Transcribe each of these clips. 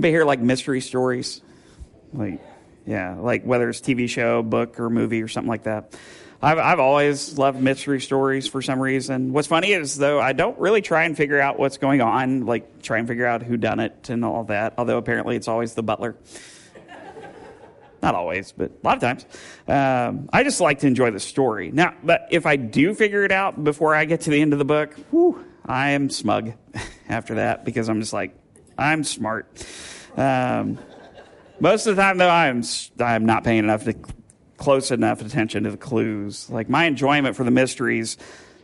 Anybody here like mystery stories? Like, yeah, like whether it's TV show, book, or movie or something like that. I've, I've always loved mystery stories for some reason. What's funny is though I don't really try and figure out what's going on, like try and figure out who done it and all that. Although apparently it's always the butler. Not always, but a lot of times. Um, I just like to enjoy the story. Now, but if I do figure it out before I get to the end of the book, whew, I am smug after that because I'm just like, I'm smart. Um, most of the time, though, I'm I'm not paying enough to close enough attention to the clues. Like my enjoyment for the mysteries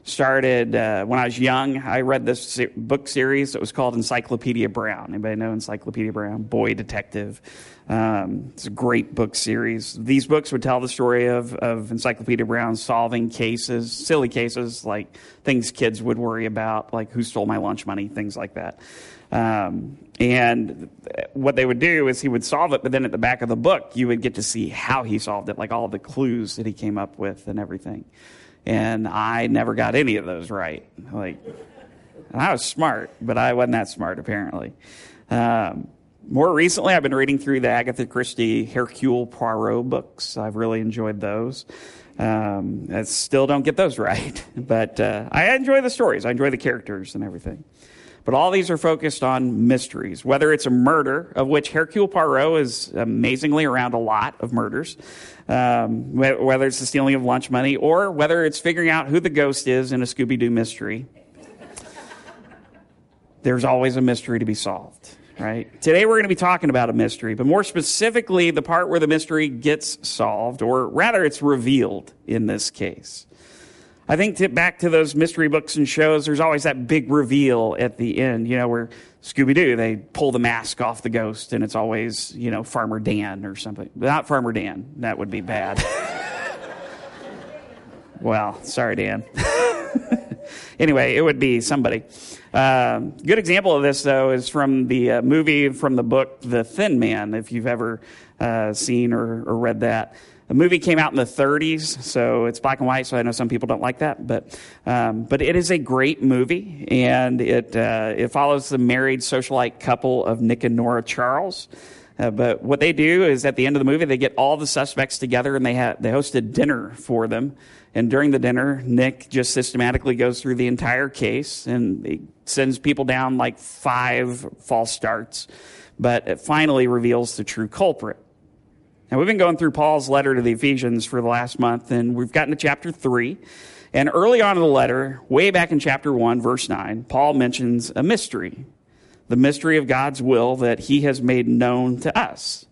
started uh, when I was young. I read this book series that was called Encyclopedia Brown. Anybody know Encyclopedia Brown? Boy Detective. Um, it's a great book series. These books would tell the story of, of Encyclopedia Brown solving cases, silly cases like things kids would worry about, like who stole my lunch money, things like that. Um, and what they would do is he would solve it, but then at the back of the book, you would get to see how he solved it, like all the clues that he came up with and everything. And I never got any of those right. Like, I was smart, but I wasn't that smart apparently. Um, more recently, I've been reading through the Agatha Christie Hercule Poirot books. I've really enjoyed those. Um, I still don't get those right, but uh, I enjoy the stories. I enjoy the characters and everything. But all these are focused on mysteries, whether it's a murder, of which Hercule Poirot is amazingly around a lot of murders, um, whether it's the stealing of lunch money, or whether it's figuring out who the ghost is in a Scooby Doo mystery. There's always a mystery to be solved, right? Today we're going to be talking about a mystery, but more specifically, the part where the mystery gets solved, or rather, it's revealed in this case. I think to, back to those mystery books and shows, there's always that big reveal at the end, you know, where Scooby Doo, they pull the mask off the ghost and it's always, you know, Farmer Dan or something. Not Farmer Dan. That would be bad. well, sorry, Dan. anyway, it would be somebody. Um, good example of this, though, is from the uh, movie, from the book The Thin Man, if you've ever uh, seen or, or read that. The movie came out in the 30s, so it's black and white. So I know some people don't like that, but um, but it is a great movie, and it uh, it follows the married socialite couple of Nick and Nora Charles. Uh, but what they do is at the end of the movie, they get all the suspects together and they ha- they host a dinner for them. And during the dinner, Nick just systematically goes through the entire case and he sends people down like five false starts, but it finally reveals the true culprit. Now, we've been going through Paul's letter to the Ephesians for the last month, and we've gotten to chapter 3. And early on in the letter, way back in chapter 1, verse 9, Paul mentions a mystery the mystery of God's will that he has made known to us.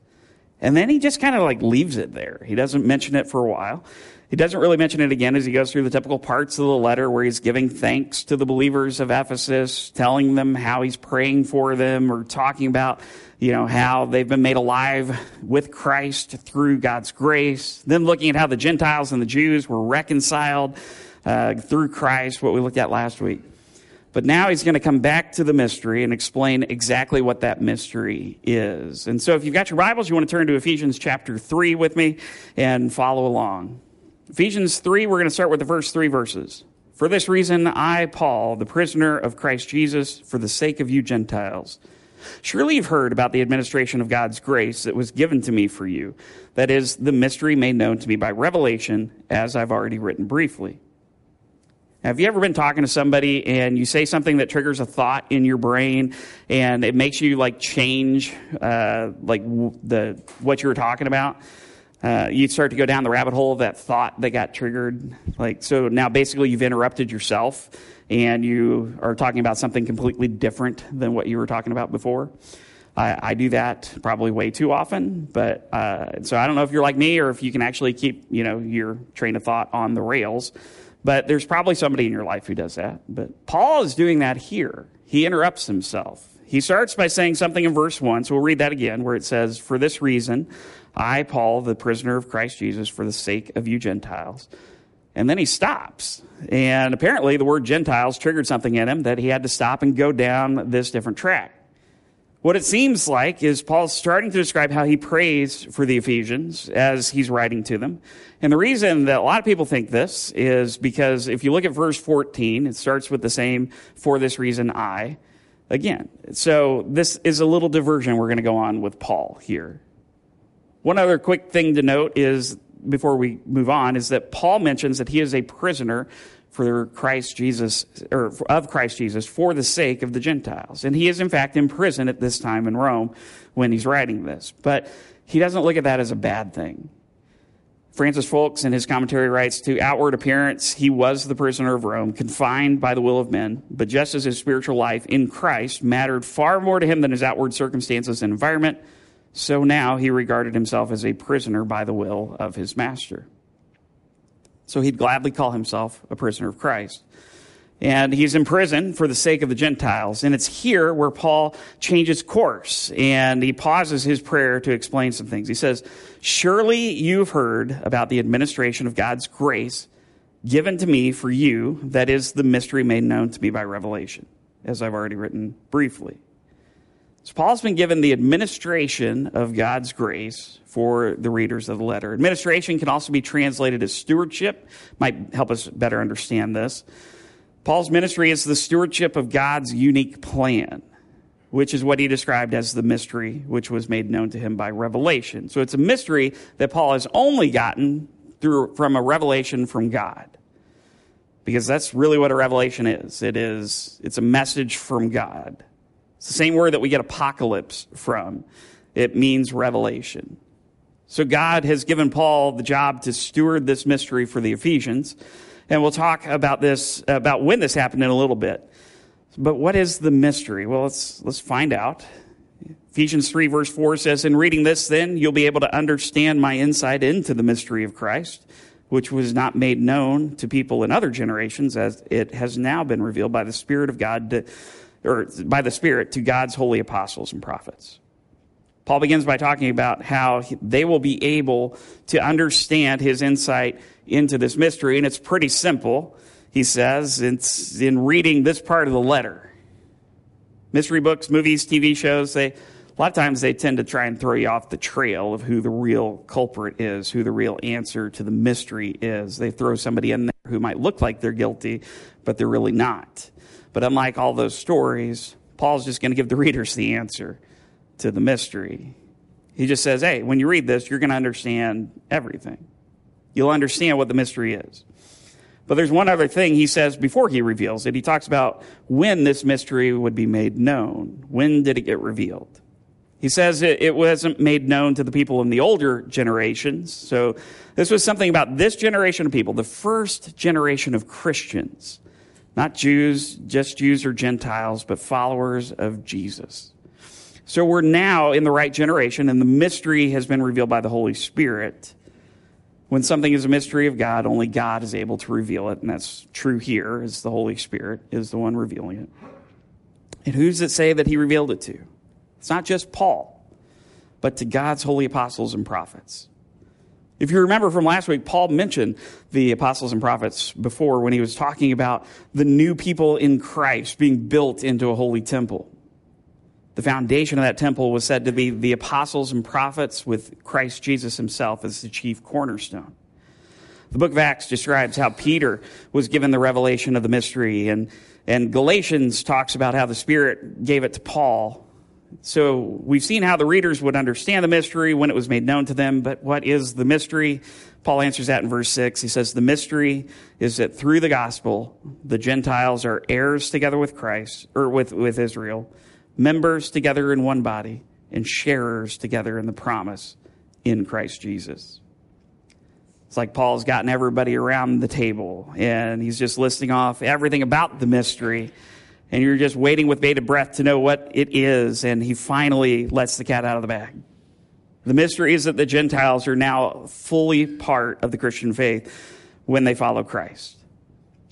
And then he just kind of like leaves it there. He doesn't mention it for a while. He doesn't really mention it again as he goes through the typical parts of the letter where he's giving thanks to the believers of Ephesus, telling them how he's praying for them, or talking about you know, how they've been made alive with Christ through God's grace. Then looking at how the Gentiles and the Jews were reconciled uh, through Christ, what we looked at last week. But now he's going to come back to the mystery and explain exactly what that mystery is. And so if you've got your Bibles, you want to turn to Ephesians chapter 3 with me and follow along. Ephesians 3, we're going to start with the first three verses. For this reason, I, Paul, the prisoner of Christ Jesus, for the sake of you Gentiles, Surely you've heard about the administration of God's grace that was given to me for you. That is, the mystery made known to me by revelation, as I've already written briefly. Have you ever been talking to somebody and you say something that triggers a thought in your brain and it makes you like change uh, like the what you were talking about? Uh, you start to go down the rabbit hole of that thought that got triggered. Like so now, basically, you've interrupted yourself and you are talking about something completely different than what you were talking about before. I, I do that probably way too often, but uh, so I don't know if you're like me or if you can actually keep you know your train of thought on the rails. But there's probably somebody in your life who does that. But Paul is doing that here. He interrupts himself. He starts by saying something in verse 1, so we'll read that again, where it says, For this reason, I, Paul, the prisoner of Christ Jesus, for the sake of you Gentiles, and then he stops. And apparently, the word Gentiles triggered something in him that he had to stop and go down this different track. What it seems like is Paul's starting to describe how he prays for the Ephesians as he's writing to them. And the reason that a lot of people think this is because if you look at verse 14, it starts with the same, for this reason I. again. So this is a little diversion we're going to go on with Paul here. One other quick thing to note is before we move on is that Paul mentions that he is a prisoner for Christ Jesus or of Christ Jesus for the sake of the Gentiles. And he is in fact in prison at this time in Rome when he's writing this. But he doesn't look at that as a bad thing. Francis Foulkes in his commentary writes to outward appearance, he was the prisoner of Rome, confined by the will of men, but just as his spiritual life in Christ mattered far more to him than his outward circumstances and environment, so now he regarded himself as a prisoner by the will of his master. So he'd gladly call himself a prisoner of Christ and he's in prison for the sake of the Gentiles. And it's here where Paul changes course and he pauses his prayer to explain some things. He says, Surely you've heard about the administration of God's grace given to me for you, that is the mystery made known to me by revelation, as I've already written briefly. So Paul's been given the administration of God's grace for the readers of the letter. Administration can also be translated as stewardship, might help us better understand this. Paul's ministry is the stewardship of God's unique plan, which is what he described as the mystery which was made known to him by revelation. So it's a mystery that Paul has only gotten through from a revelation from God. Because that's really what a revelation is. It is it's a message from God. It's the same word that we get apocalypse from. It means revelation. So God has given Paul the job to steward this mystery for the Ephesians. And we'll talk about this, about when this happened in a little bit. But what is the mystery? Well, let's, let's find out. Ephesians 3 verse 4 says, In reading this, then, you'll be able to understand my insight into the mystery of Christ, which was not made known to people in other generations, as it has now been revealed by the Spirit of God to, or by the Spirit to God's holy apostles and prophets. Paul begins by talking about how they will be able to understand his insight into this mystery, and it's pretty simple. He says it's in reading this part of the letter. Mystery books, movies, TV shows, they a lot of times they tend to try and throw you off the trail of who the real culprit is, who the real answer to the mystery is. They throw somebody in there who might look like they're guilty, but they're really not. But unlike all those stories, Paul's just going to give the readers the answer to the mystery. He just says, hey, when you read this, you're going to understand everything. You'll understand what the mystery is. But there's one other thing he says before he reveals it. He talks about when this mystery would be made known. When did it get revealed? He says it, it, wasn't made known to the people in the older generations. So this was something about this generation of people, the first generation of Christians, not Jews, just Jews or Gentiles, but followers of Jesus. So we're now in the right generation, and the mystery has been revealed by the Holy Spirit. When something is a mystery of God, only God is able to reveal it, and that's true here, as the Holy Spirit is the one revealing it. And who's it say that he revealed it to? It's not just Paul, but to God's holy apostles and prophets. If you remember from last week, Paul mentioned the apostles and prophets before when he was talking about the new people in Christ being built into a holy temple. The foundation of that temple was said to be the apostles and prophets with Christ Jesus himself as the chief cornerstone. The book of Acts describes how Peter was given the revelation of the mystery, and, and Galatians talks about how the Spirit gave it to Paul. So we've seen how the readers would understand the mystery when it was made known to them, but what is the mystery? Paul answers that in verse 6. He says, The mystery is that through the gospel, the Gentiles are heirs together with Christ, or with, with Israel members together in one body, and sharers together in the promise in Christ Jesus. It's like Paul's gotten everybody around the table and he's just listing off everything about the mystery. And you're just waiting with bated breath to know what it is. And he finally lets the cat out of the bag. The mystery is that the Gentiles are now fully part of the Christian faith when they follow Christ.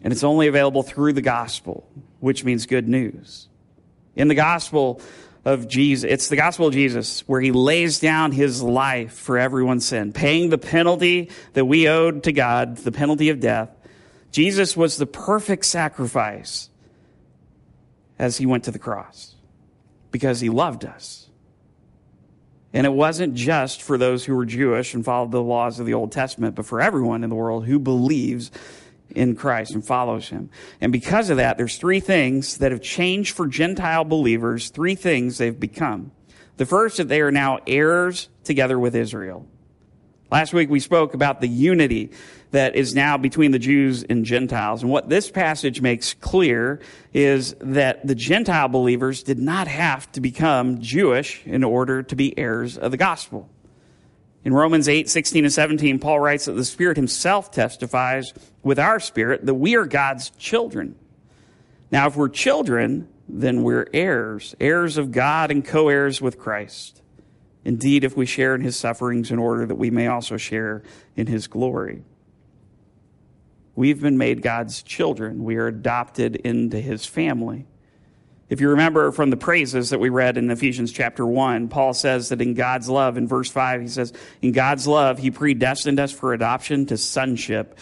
And it's only available through the gospel, which means good news in the gospel of Jesus. It's the gospel of Jesus where he lays down his life for everyone's sin, paying the penalty that we owed to God, the penalty of death. Jesus was the perfect sacrifice as he went to the cross because he loved us. And it wasn't just for those who were Jewish and followed the laws of the Old Testament, but for everyone in the world who believes in Christ and follows him. And because of that, there's three things that have changed for Gentile believers, three things they've become. The first, that they are now heirs together with Israel. Last week we spoke about the unity that is now between the Jews and Gentiles. And what this passage makes clear is that the Gentile believers did not have to become Jewish in order to be heirs of the gospel. In Romans 8, 16 and 17, Paul writes that the Spirit himself testifies with our spirit that we are God's children. Now, if we're children, then we're heirs, heirs of God and co heirs with Christ. Indeed, if we share in his sufferings in order that we may also share in his glory. We've been made God's children. We are adopted into his family. If you remember from the praises that we read in Ephesians chapter 1, Paul says that in God's love, in verse 5, he says, In God's love, he predestined us for adoption to sonship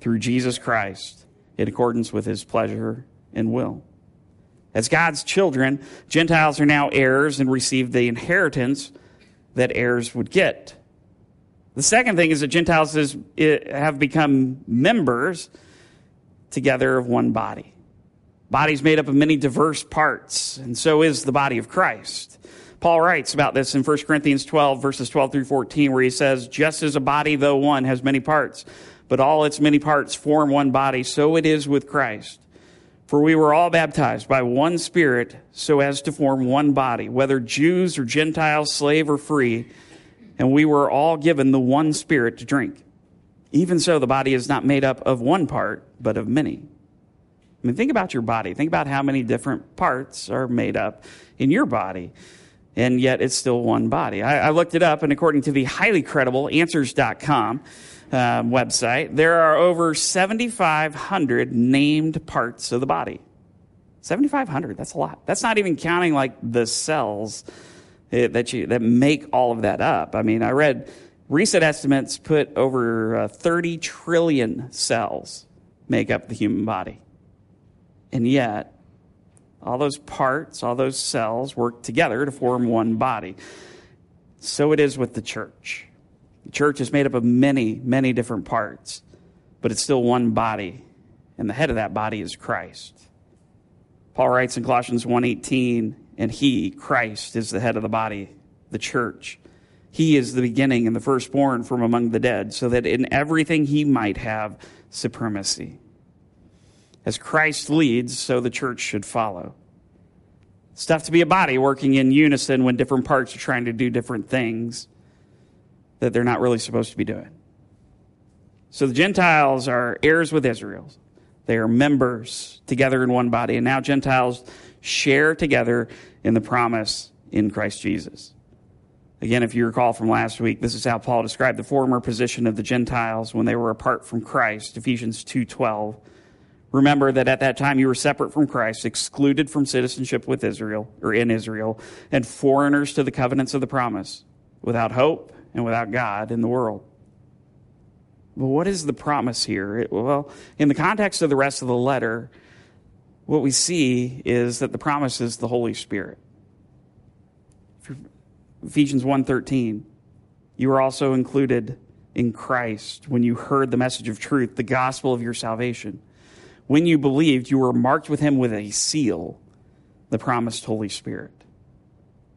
through Jesus Christ in accordance with his pleasure and will. As God's children, Gentiles are now heirs and receive the inheritance that heirs would get. The second thing is that Gentiles is, have become members together of one body. Body's made up of many diverse parts, and so is the body of Christ. Paul writes about this in 1 Corinthians 12, verses 12 through 14, where he says, Just as a body, though one, has many parts, but all its many parts form one body, so it is with Christ. For we were all baptized by one Spirit so as to form one body, whether Jews or Gentiles, slave or free, and we were all given the one Spirit to drink. Even so, the body is not made up of one part, but of many. I mean, think about your body. Think about how many different parts are made up in your body. And yet it's still one body. I, I looked it up, and according to the highly credible answers.com uh, website, there are over 7,500 named parts of the body. 7,500, that's a lot. That's not even counting like the cells eh, that, you, that make all of that up. I mean, I read recent estimates put over uh, 30 trillion cells make up the human body. And yet, all those parts, all those cells work together to form one body. So it is with the church. The church is made up of many, many different parts, but it's still one body, and the head of that body is Christ. Paul writes in Colossians 1:18, and he, Christ, is the head of the body, the church. He is the beginning and the firstborn from among the dead, so that in everything he might have supremacy. As Christ leads, so the church should follow. It's tough to be a body working in unison when different parts are trying to do different things that they're not really supposed to be doing. So the Gentiles are heirs with Israel. They are members together in one body. And now Gentiles share together in the promise in Christ Jesus. Again, if you recall from last week, this is how Paul described the former position of the Gentiles when they were apart from Christ, Ephesians 2:12. Remember that at that time you were separate from Christ, excluded from citizenship with Israel or in Israel, and foreigners to the covenants of the promise, without hope and without God in the world. But what is the promise here? well, in the context of the rest of the letter, what we see is that the promise is the Holy Spirit. Ephesians 1:13 You were also included in Christ when you heard the message of truth, the gospel of your salvation when you believed, you were marked with him with a seal, the promised Holy Spirit.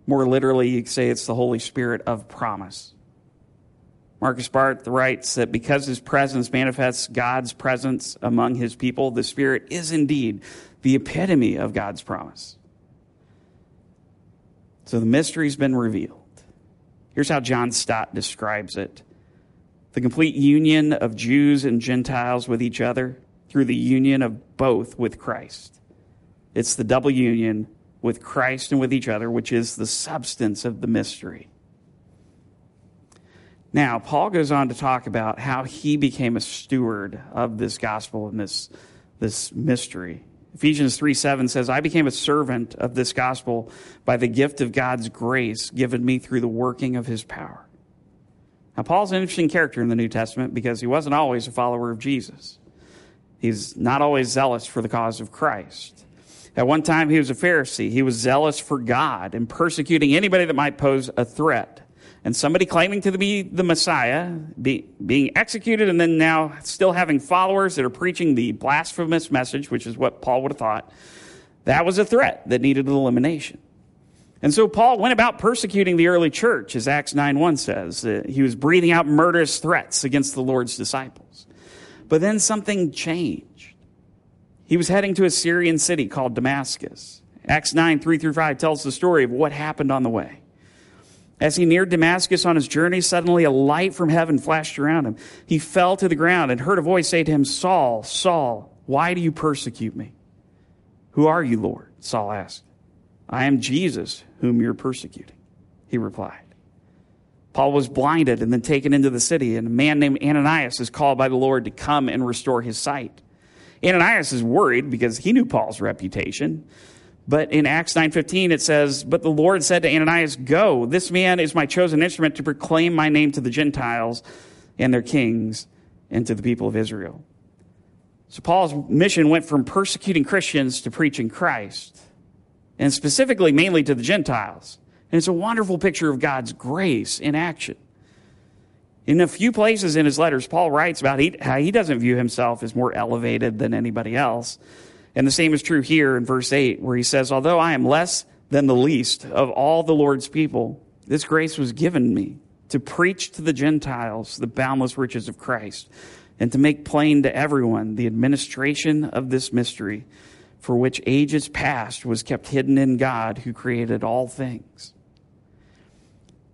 More literally, you could say it's the Holy Spirit of promise. Markus Barth writes that because his presence manifests God's presence among his people, the Spirit is indeed the epitome of God's promise. So the mystery's been revealed. Here's how John Stott describes it the complete union of Jews and Gentiles with each other through the union of both with Christ. It's the double union with Christ and with each other, which is the substance of the mystery. Now, Paul goes on to talk about how he became a steward of this gospel and this, this mystery. Ephesians 3 7 says, I became a servant of this gospel by the gift of God's grace given me through the working of his power. Now, Paul's an interesting character in the New Testament because he wasn't always a follower of Jesus. He's not always zealous for the cause of Christ. At one time, he was a Pharisee. He was zealous for God and persecuting anybody that might pose a threat and somebody claiming to be the Messiah, be, being executed, and then now still having followers that are preaching the blasphemous message, which is what Paul would have thought, that was a threat that needed elimination. And so Paul went about persecuting the early church, as Acts 9 1 says. He was breathing out murderous threats against the Lord's disciples. But then something changed. He was heading to a Syrian city called Damascus. Acts 9 3 through 5 tells the story of what happened on the way. As he neared Damascus on his journey, suddenly a light from heaven flashed around him. He fell to the ground and heard a voice say to him, Saul, Saul, why do you persecute me? Who are you, Lord? Saul asked. I am Jesus, whom you're persecuting, he replied. Paul was blinded and then taken into the city, and a man named Ananias is called by the Lord to come and restore his sight. Ananias is worried because he knew Paul's reputation. But in Acts 9:15 it says, "But the Lord said to Ananias, go, this man is my chosen instrument to proclaim my name to the Gentiles and their kings and to the people of Israel." So Paul's mission went from persecuting Christians to preaching Christ, and specifically mainly to the Gentiles. And it's a wonderful picture of God's grace in action. In a few places in his letters, Paul writes about how he doesn't view himself as more elevated than anybody else. And the same is true here in verse 8, where he says, Although I am less than the least of all the Lord's people, this grace was given me to preach to the Gentiles the boundless riches of Christ and to make plain to everyone the administration of this mystery for which ages past was kept hidden in God who created all things.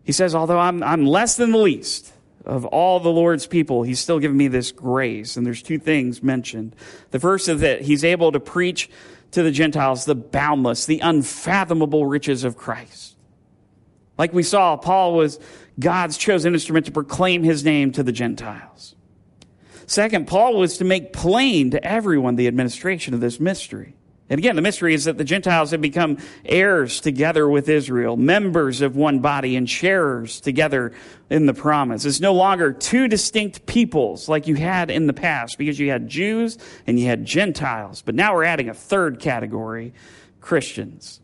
He says, although I'm, I'm less than the least, of all the Lord's people, he's still given me this grace. And there's two things mentioned. The first is that he's able to preach to the Gentiles the boundless, the unfathomable riches of Christ. Like we saw, Paul was God's chosen instrument to proclaim his name to the Gentiles. Second, Paul was to make plain to everyone the administration of this mystery. And again, the mystery is that the Gentiles have become heirs together with Israel, members of one body, and sharers together in the promise. It's no longer two distinct peoples like you had in the past because you had Jews and you had Gentiles. But now we're adding a third category Christians.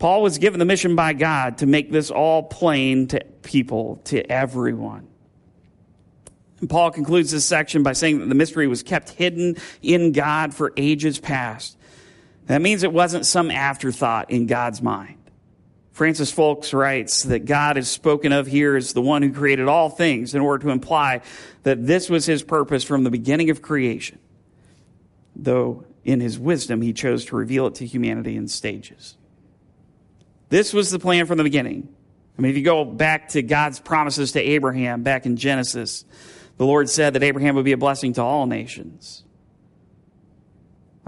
Paul was given the mission by God to make this all plain to people, to everyone. And Paul concludes this section by saying that the mystery was kept hidden in God for ages past that means it wasn't some afterthought in God's mind. Francis Foulkes writes that God is spoken of here as the one who created all things in order to imply that this was his purpose from the beginning of creation, though in his wisdom he chose to reveal it to humanity in stages. This was the plan from the beginning. I mean, if you go back to God's promises to Abraham back in Genesis, the Lord said that Abraham would be a blessing to all nations.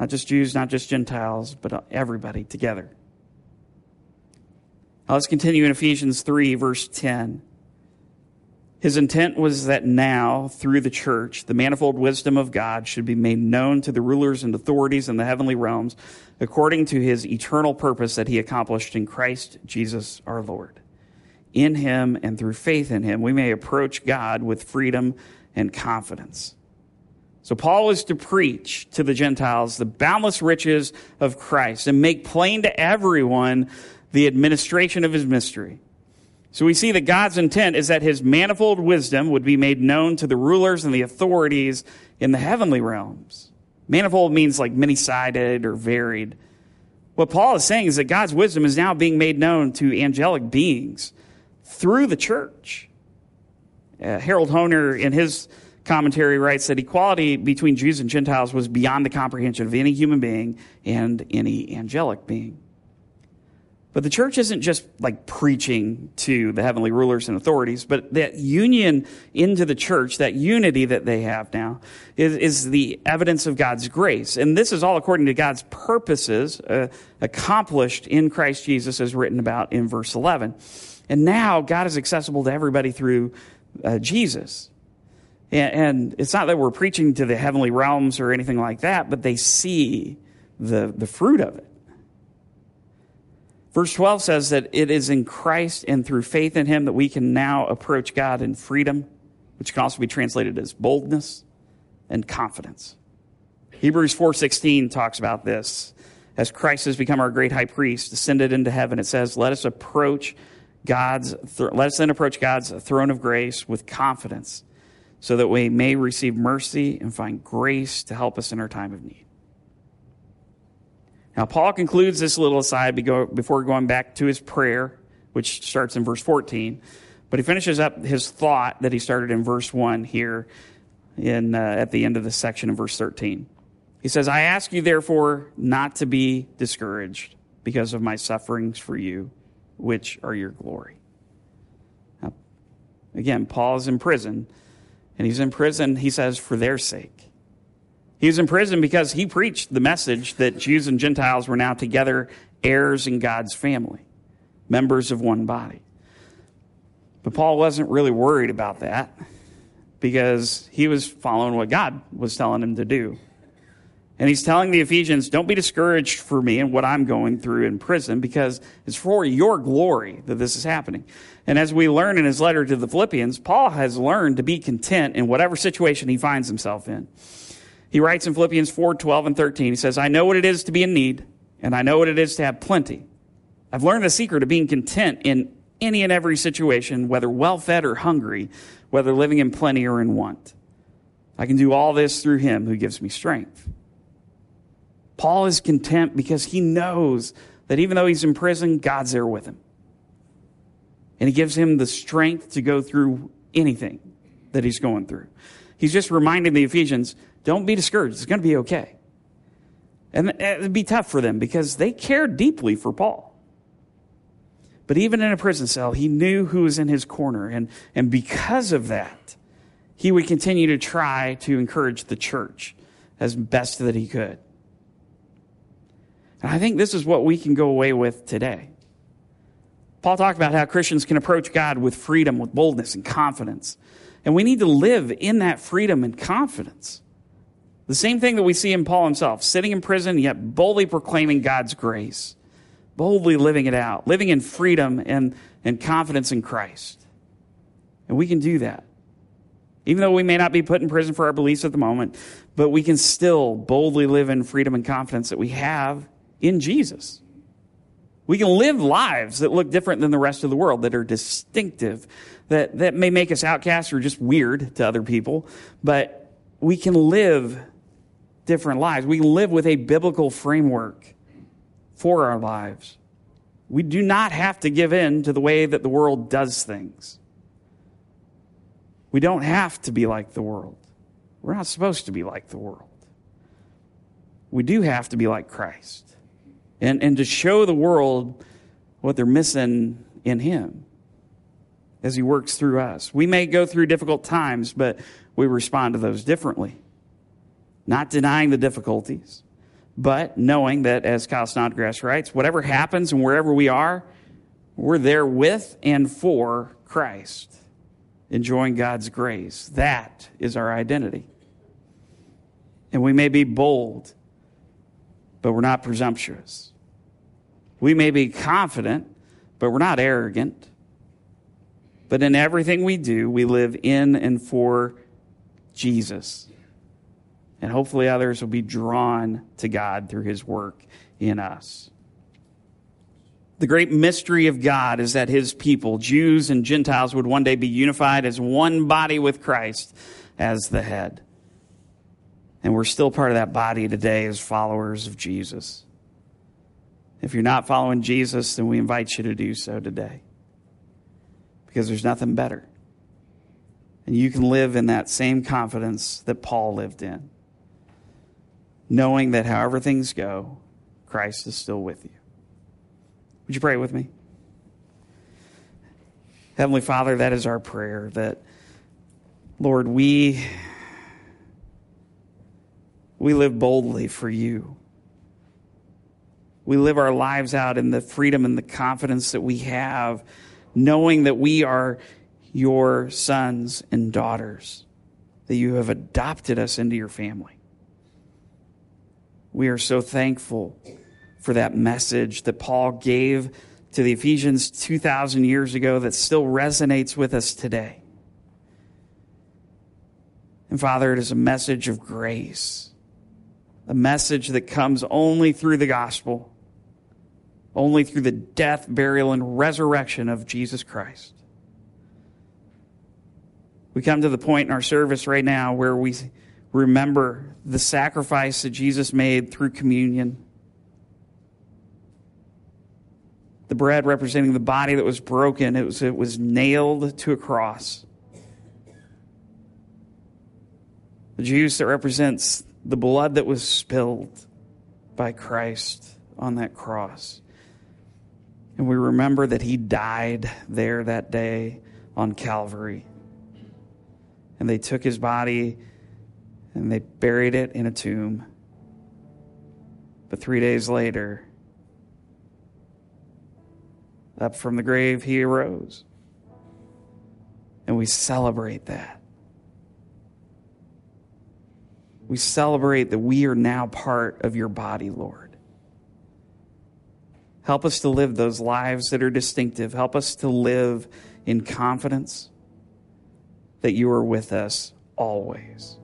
Not just Jews, not just Gentiles, but everybody together. Now let's continue in Ephesians 3, verse 10. His intent was that now, through the church, the manifold wisdom of God should be made known to the rulers and authorities in the heavenly realms, according to his eternal purpose that he accomplished in Christ Jesus our Lord. In him and through faith in him, we may approach God with freedom and confidence. So Paul was to preach to the Gentiles the boundless riches of Christ and make plain to everyone the administration of his mystery. So we see that God's intent is that his manifold wisdom would be made known to the rulers and the authorities in the heavenly realms. Manifold means like many sided or varied. What Paul is saying is that God's wisdom is now being made known to angelic beings through the church. Uh, Harold Hoehner, in his commentary writes that equality between Jews and Gentiles was beyond the comprehension of any human being and any angelic being. But the church isn't just like preaching to the heavenly rulers and authorities, but that union into the church, that unity that they have now, is, is the evidence of God's grace. And this is all according to God's purposes uh, accomplished in Christ Jesus, as written about in verse 11. And now God is accessible to everybody through uh, Jesus. And, it's not that we're preaching to the heavenly realms or anything like that, but they see the, the fruit of it. Verse 12 says that it is in Christ and through faith in him that we can now approach God in freedom, which can also be translated as boldness and confidence. Hebrews 4:16 talks about this. As Christ has become our great high priest, ascended into heaven, it says, "Let us approach God's th- let us then approach God's throne of grace with confidence, so that we may receive mercy and find grace to help us in our time of need. Now, Paul concludes this little aside before going back to his prayer, which starts in verse 14. But he finishes up his thought that he started in verse 1 here in, uh, at the end of the section in verse 13. He says, I ask you, therefore, not to be discouraged because of my sufferings for you, which are your glory. Now, again, Paul is in prison, and he's in prison, he says, for their sake. He was in prison because he preached the message that Jews and Gentiles were now together heirs in God's family, members of one body. But Paul wasn't really worried about that because he was following what God was telling him to do. And he's telling the Ephesians, don't be discouraged for me and what I'm going through in prison because it's for your glory that this is happening. And as we learn in his letter to the Philippians, Paul has learned to be content in whatever situation he finds himself in. He writes in Philippians 4 12 and 13, he says, I know what it is to be in need, and I know what it is to have plenty. I've learned the secret of being content in any and every situation, whether well fed or hungry, whether living in plenty or in want. I can do all this through him who gives me strength. Paul is content because he knows that even though he's in prison, God's there with him. And he gives him the strength to go through anything that he's going through. He's just reminding the Ephesians don't be discouraged, it's going to be okay. And it'd be tough for them because they cared deeply for Paul. But even in a prison cell, he knew who was in his corner. And, and because of that, he would continue to try to encourage the church as best that he could. And I think this is what we can go away with today. Paul talked about how Christians can approach God with freedom, with boldness and confidence. And we need to live in that freedom and confidence. The same thing that we see in Paul himself, sitting in prison, yet boldly proclaiming God's grace boldly living it out, living in freedom and, and confidence in Christ. And we can do that. Even though we may not be put in prison for our beliefs at the moment, but we can still boldly live in freedom and confidence that we have in Jesus. We can live lives that look different than the rest of the world, that are distinctive, that, that may make us outcasts or just weird to other people, but we can live different lives. We live with a biblical framework for our lives. We do not have to give in to the way that the world does things. We don't have to be like the world. We're not supposed to be like the world. We do have to be like Christ and, and to show the world what they're missing in Him as He works through us. We may go through difficult times, but we respond to those differently, not denying the difficulties but knowing that, as Kyle Snodgrass writes, whatever happens and wherever we are, we're there with and for Christ, enjoying God's grace. That is our identity. And we may be bold, but we're not presumptuous. We may be confident, but we're not arrogant. But in everything we do, we live in and for Jesus and hopefully others will be drawn to God through his work in us. The great mystery of God is that his people, Jews and Gentiles, would one day be unified as one body with Christ as the head. And we're still part of that body today as followers of Jesus. If you're not following Jesus, then we invite you to do so today. Because there's nothing better. And you can live in that same confidence that Paul lived in knowing that however things go, Christ is still with you. Would you pray with me? Heavenly Father, that is our prayer that, Lord, we, we live boldly for you. We live our lives out in the freedom and the confidence that we have, knowing that we are your sons and daughters, that you have adopted us into your family. We are so thankful for that message that Paul gave to the Ephesians 2,000 years ago that still resonates with us today. And Father, it is a message of grace, a message that comes only through the gospel, only through the death, burial, and resurrection of Jesus Christ. We come to the point in our service right now where we remember the sacrifice that Jesus made through communion. The bread representing the body that was broken, it was, it was nailed to a cross. The juice that represents the blood that was spilled by Christ on that cross. And we remember that he died there that day on Calvary. And they took his body and they buried it in a tomb. But three days later, up from the grave, he arose. And we celebrate that. We celebrate that we are now part of your body, Lord. Help us to live those lives that are distinctive. Help us to live in confidence that you are with us always.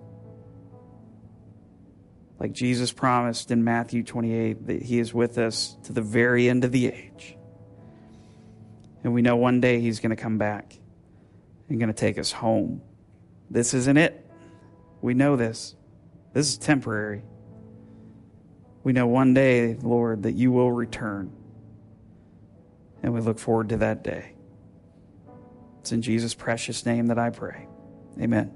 Like Jesus promised in Matthew 28, that he is with us to the very end of the age. And we know one day he's going to come back and going to take us home. This isn't it. We know this. This is temporary. We know one day, Lord, that you will return. And we look forward to that day. It's in Jesus' precious name that I pray. Amen.